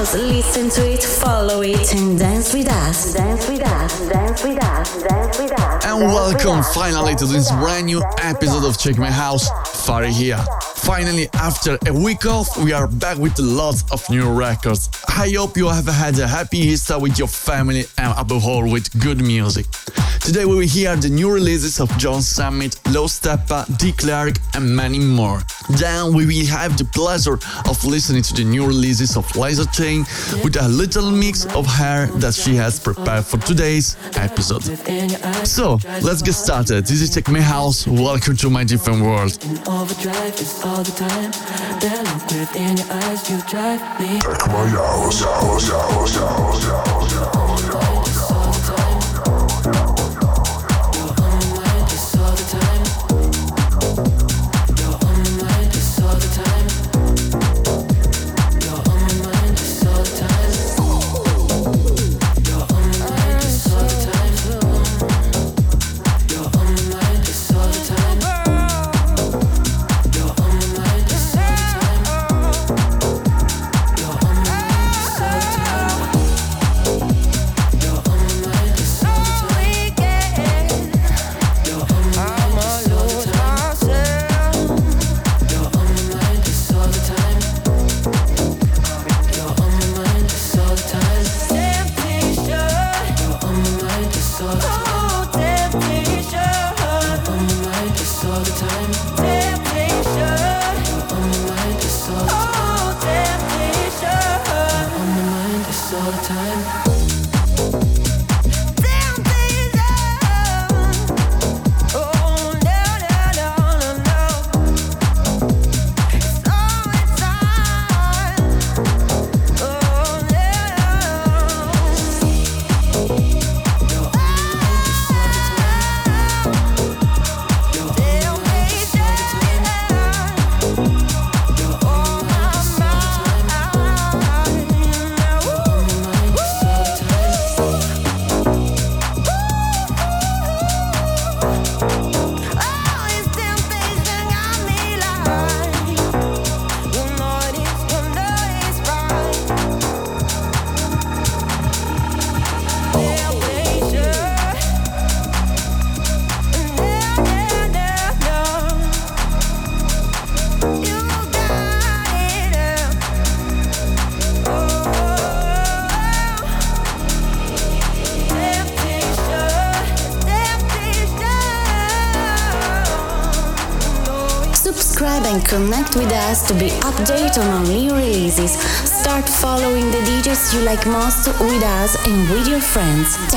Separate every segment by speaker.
Speaker 1: house, listen to it, follow it, and dance with us. Dance with us, dance with us, dance with us.
Speaker 2: And welcome finally to this brand new episode of Tech My House. Phari here. Finally, after a week off, we are back with lots of new records. I hope you have had a happy Easter with your family and above all with good music. Today we will hear the new releases of John Summit, Low Steppa, DClerk, and many more. Then we will have the pleasure of listening to the new releases of Lysa Chain with a little mix of hair that she has prepared for today's episode. So let's get started. This is Tech My House. Welcome to my different world.
Speaker 3: to be updated on new releases. Start following the DJs you like most with us and with your friends.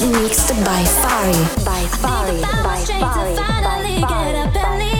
Speaker 1: Mixed by Phari. By Phari. By
Speaker 3: Phari.
Speaker 1: By
Speaker 3: get up and Phari.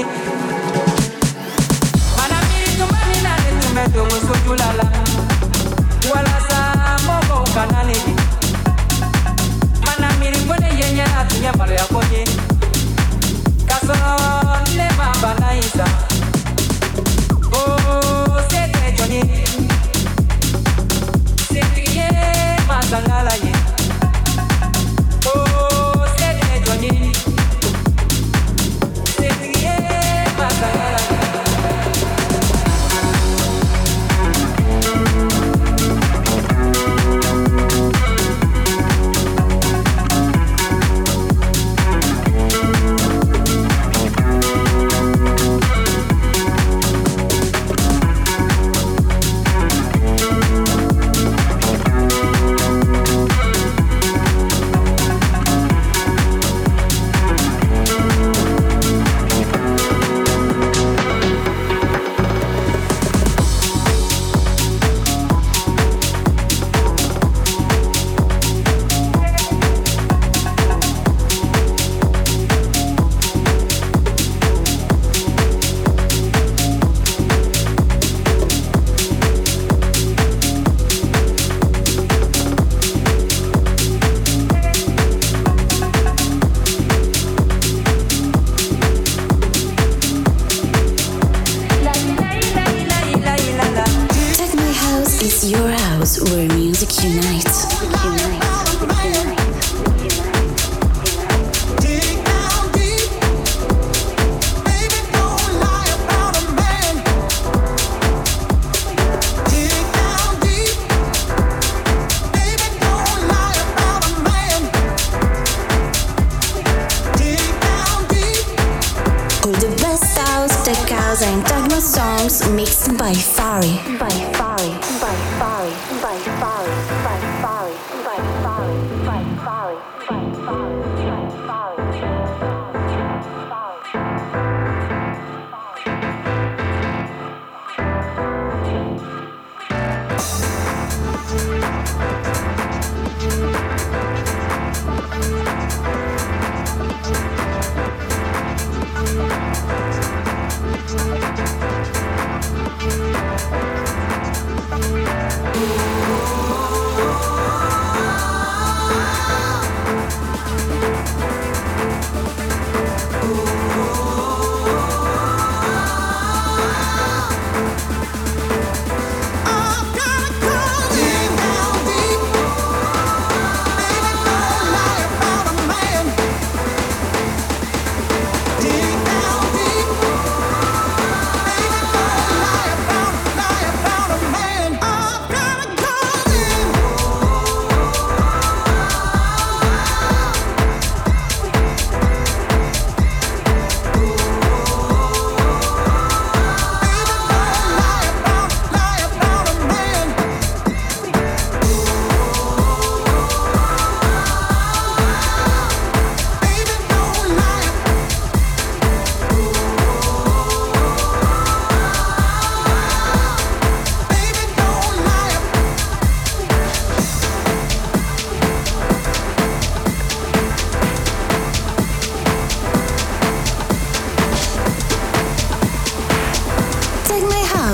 Speaker 3: Yeah.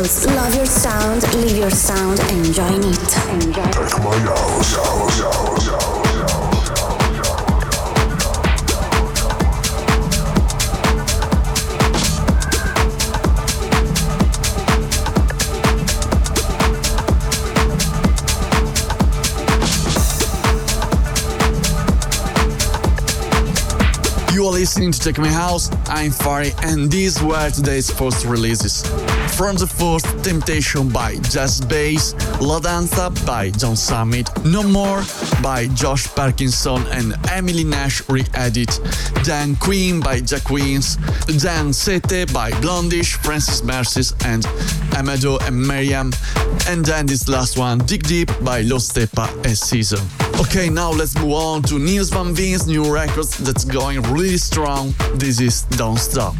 Speaker 3: Your
Speaker 1: sound, live your sound, and join it. Enjoy.
Speaker 4: Tech my house, house, house.
Speaker 2: You are listening to Tech My House, I'm Phari, and these were today's first releases. From the first, Temptation by Jess Bays, La Danza by John Summit, No More by Josh Parkinson and Emily Nash re-edit, then Queen by Jack Wins, then Sete by BLOND:ISH, Francis Mercier and Amadou and Mariam, and then this last one, Dig Deep by Low Steppa and Saison. Okay, now let's move on to Niels Van Veen's new records that's going really strong. This is Don't Stop.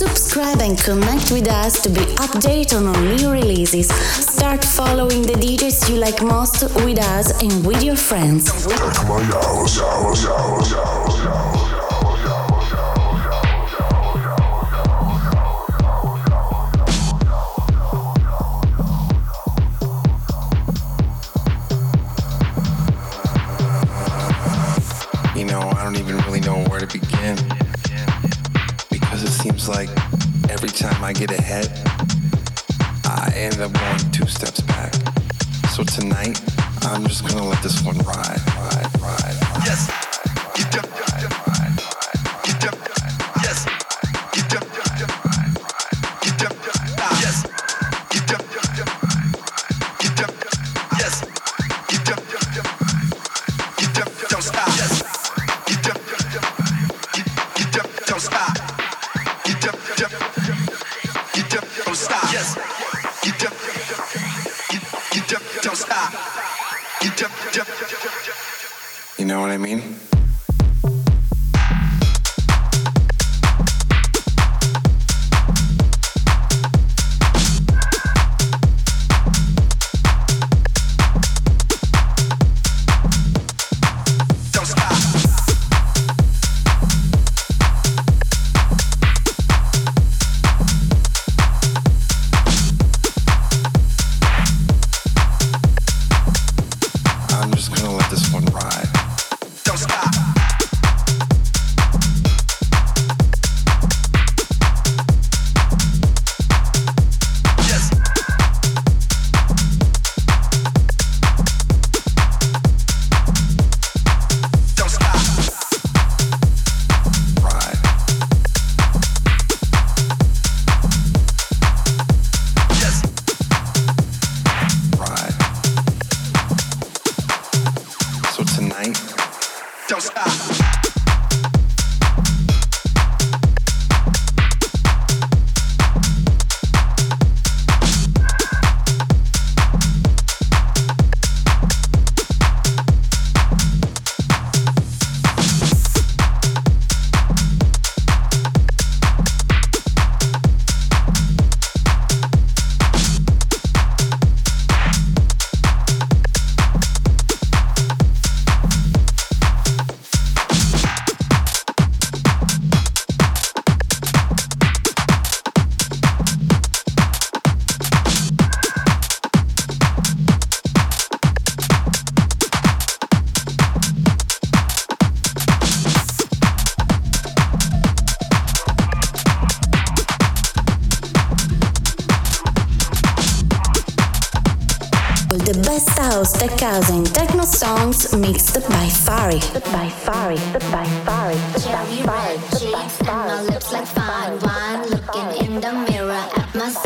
Speaker 1: Subscribe and connect with us to be updated on our new releases. Start following the DJs you like most with us and with your friends.
Speaker 5: Don't
Speaker 6: stop. Yes. You jump, you, you jump, don't stop. You jump, jump. You
Speaker 5: know what I mean?
Speaker 1: All the best house, tech house, and techno songs mixed by Phari. By Phari. By
Speaker 7: Phari. Cheeks and my lips like fine wine. Looking in the mirror at myself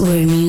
Speaker 8: house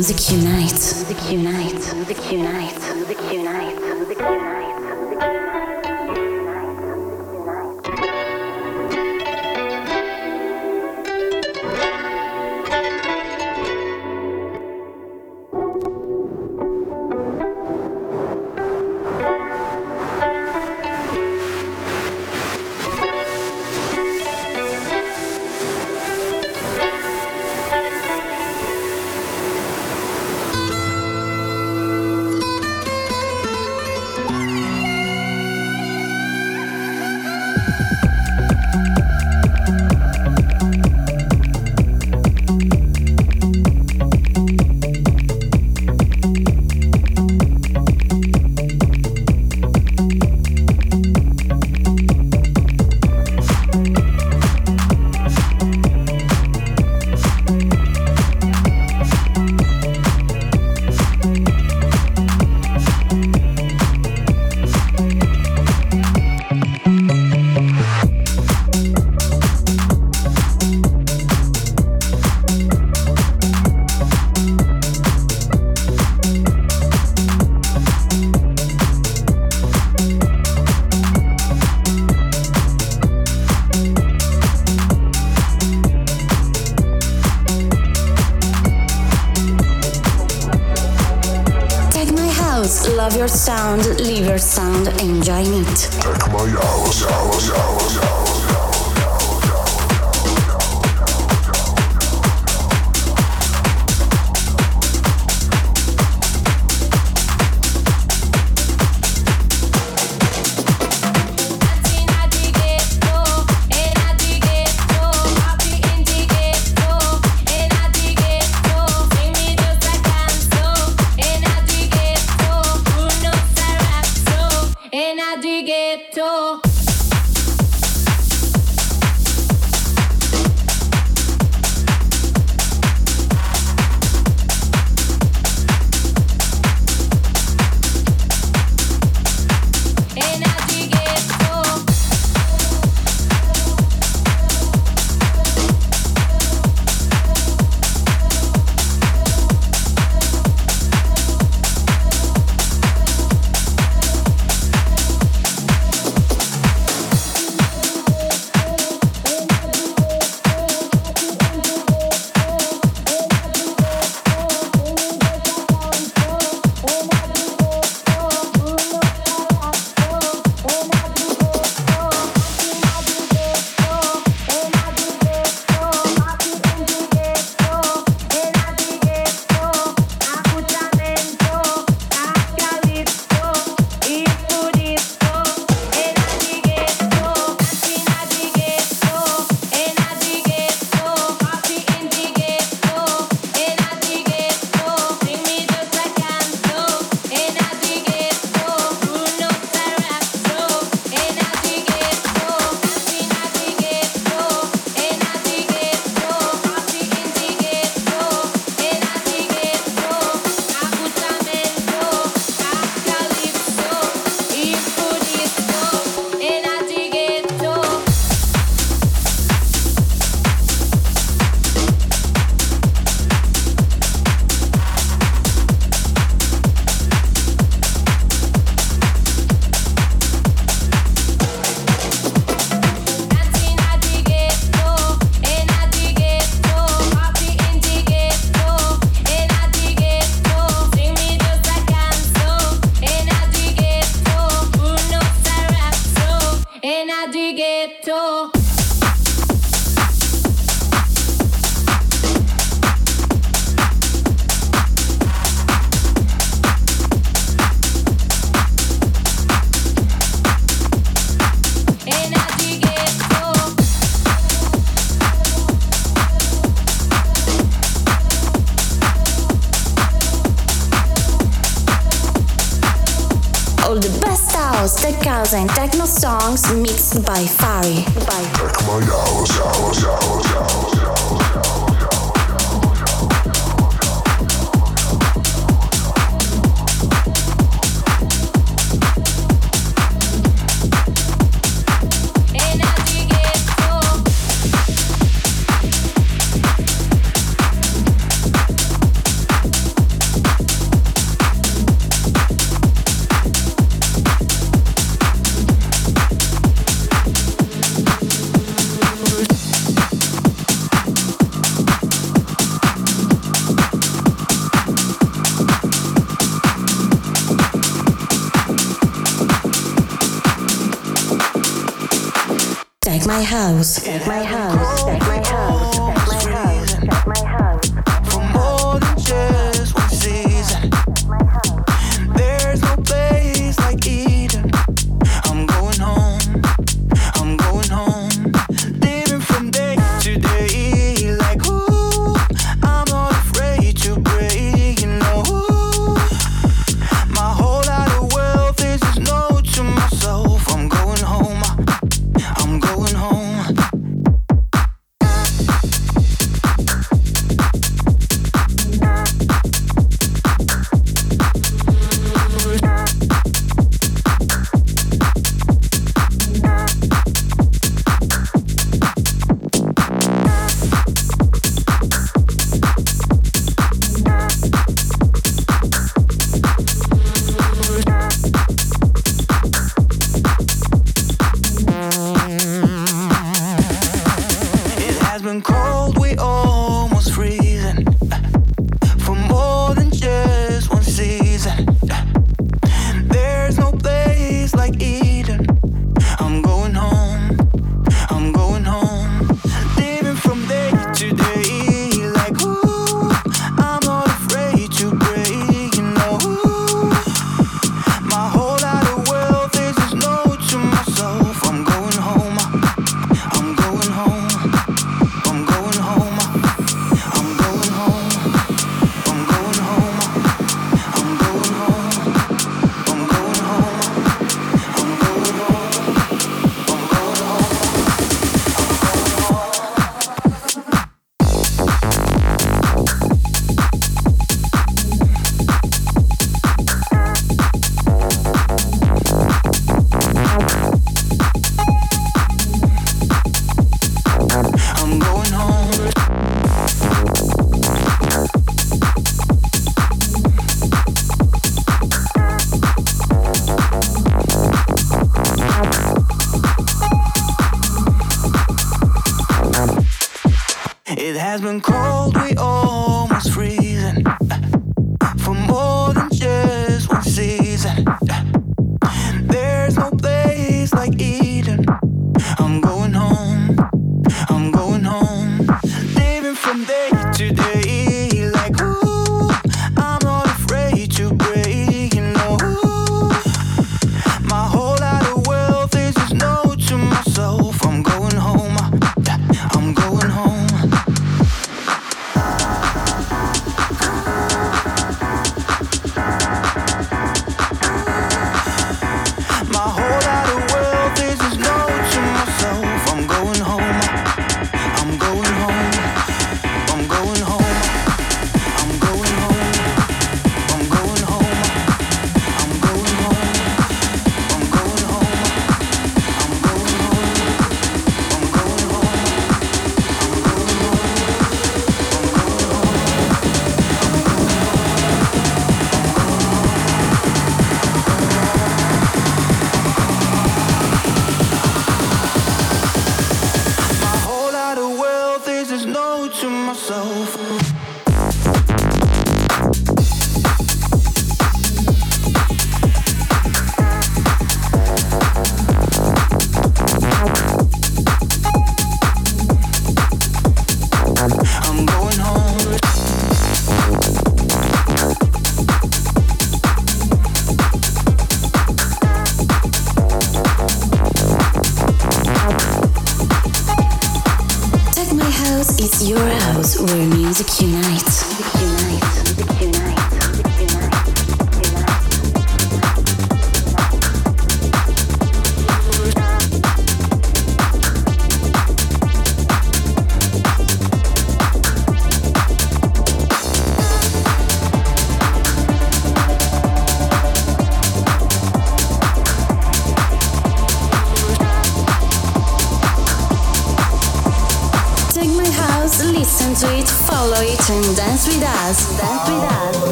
Speaker 9: all the best house, tech house, and techno songs mixed by
Speaker 1: Phari.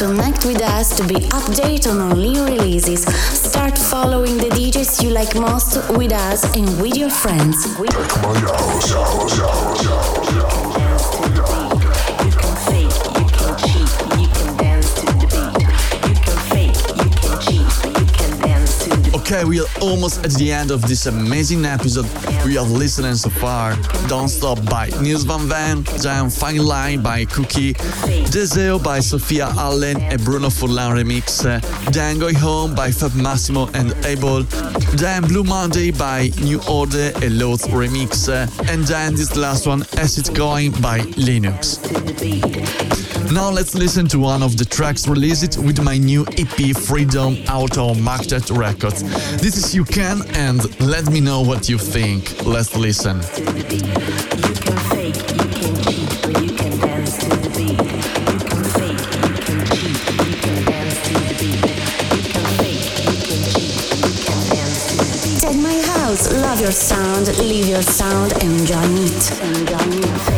Speaker 1: Connect with us to be updated on our new releases. Start following the DJs you like most with us and with your friends.
Speaker 2: Okay, we are almost at the end of this amazing episode we have listened so far. Don't Stop by Niels van Veen, Giant Fine Line by Cookie, Deseo by Sophia Allen and Bruno Furlan remix, uh, then Going Home by Fab Massimo and Abel, then Blue Monday by New Order and LAWZ remix, uh, and then this last one, Acid Coin by Linux. Now let's listen to one of the tracks released with my new EP Freedom out on Marktek Records. This is You Can and let me know what you think. Let's listen.
Speaker 1: Tech my house, love your sound, live your sound, enjoy it. Enjoy it.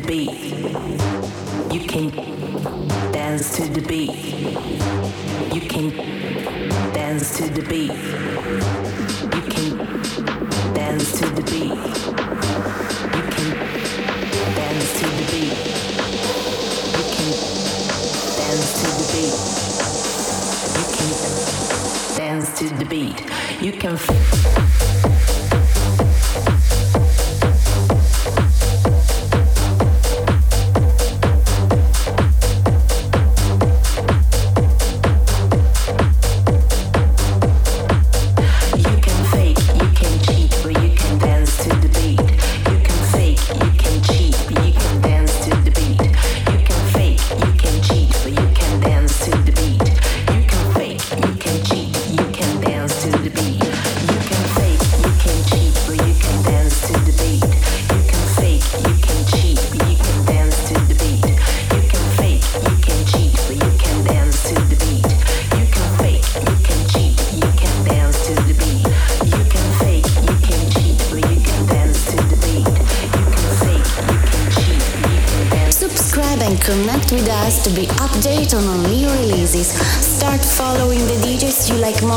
Speaker 10: the beat. You can dance to the beat. You can
Speaker 1: dance to the beat. You can dance to the beat. You can dance to the beat. You can dance to the beat. You can dance to the beat. You can.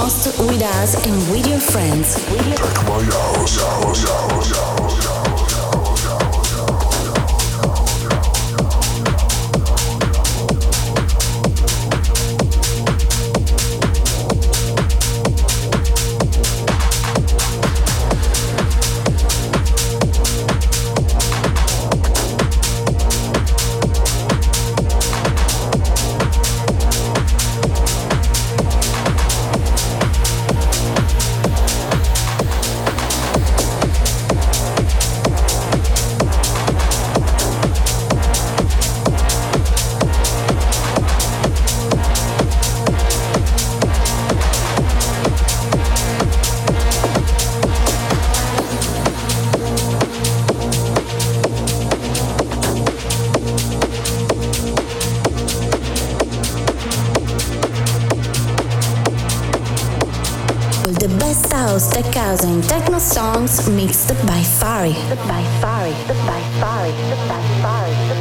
Speaker 11: with us and with your friends. With your Tech house and techno songs mixed by Phari. By Phari. By Phari. By
Speaker 1: Phari.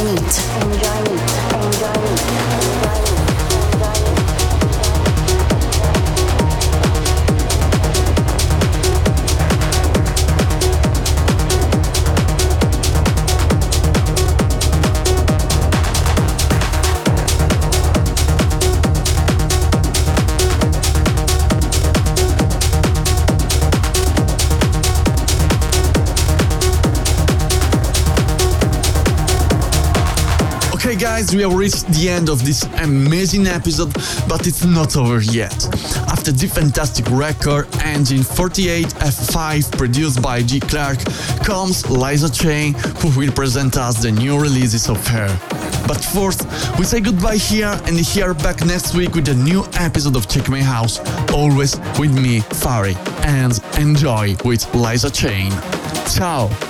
Speaker 1: Enjoy
Speaker 2: guys, we have reached the end of this amazing episode, but it's not over yet. After the fantastic record Engine 48 F5 produced by DClerk comes Lysa Chain, who will present us the new releases of her. But first, we say goodbye here and here back next week with a new episode of Tech My House, always with me, Phari, and enjoy with Lysa Chain. Ciao!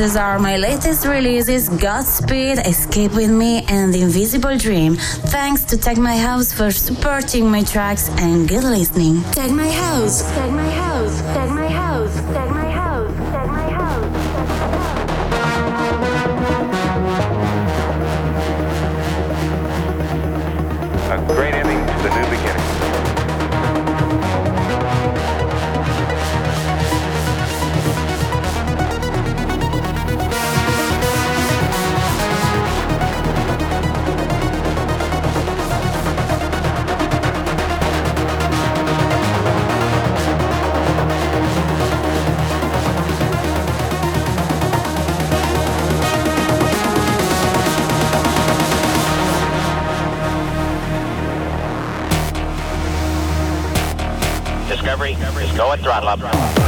Speaker 1: Is our my latest releases Godspeed, Escape With Me and Invisible Dream. Thanks to Tech My House for supporting my tracks and good listening. Tech My House. Tech My House. Tech My House.
Speaker 12: Throttle up.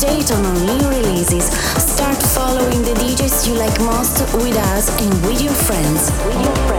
Speaker 1: date on new releases. Start following the DJs you like most with us and with your friends. With your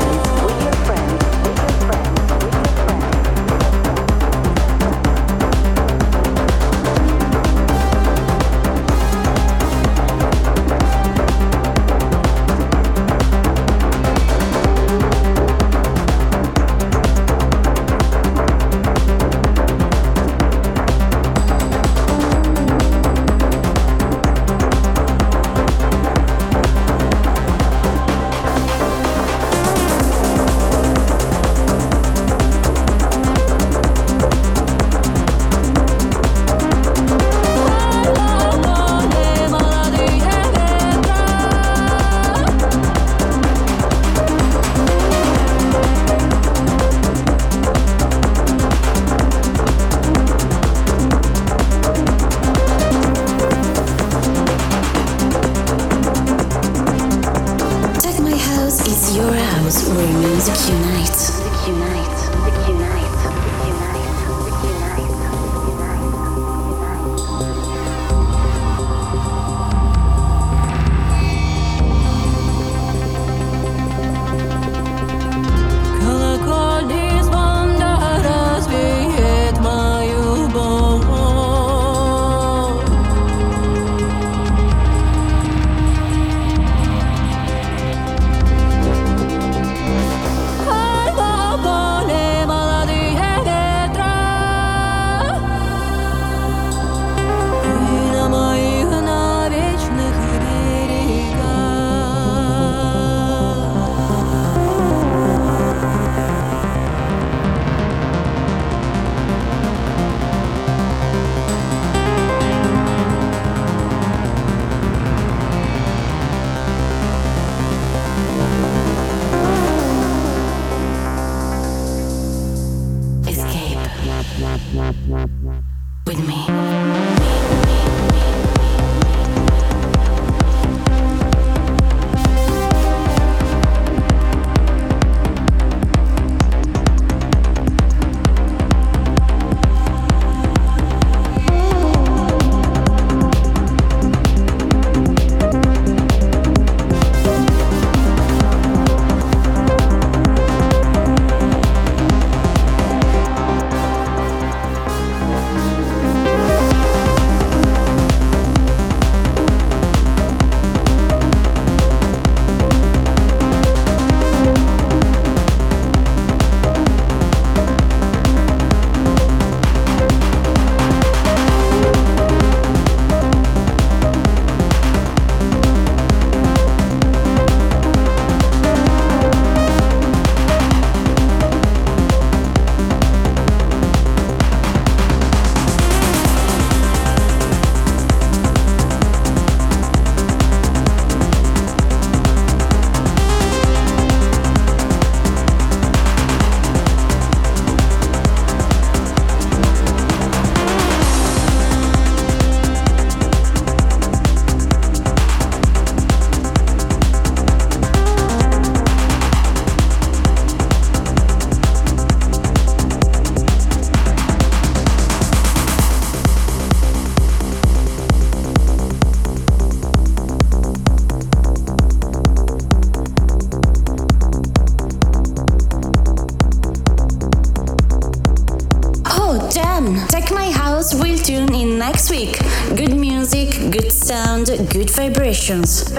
Speaker 4: questions.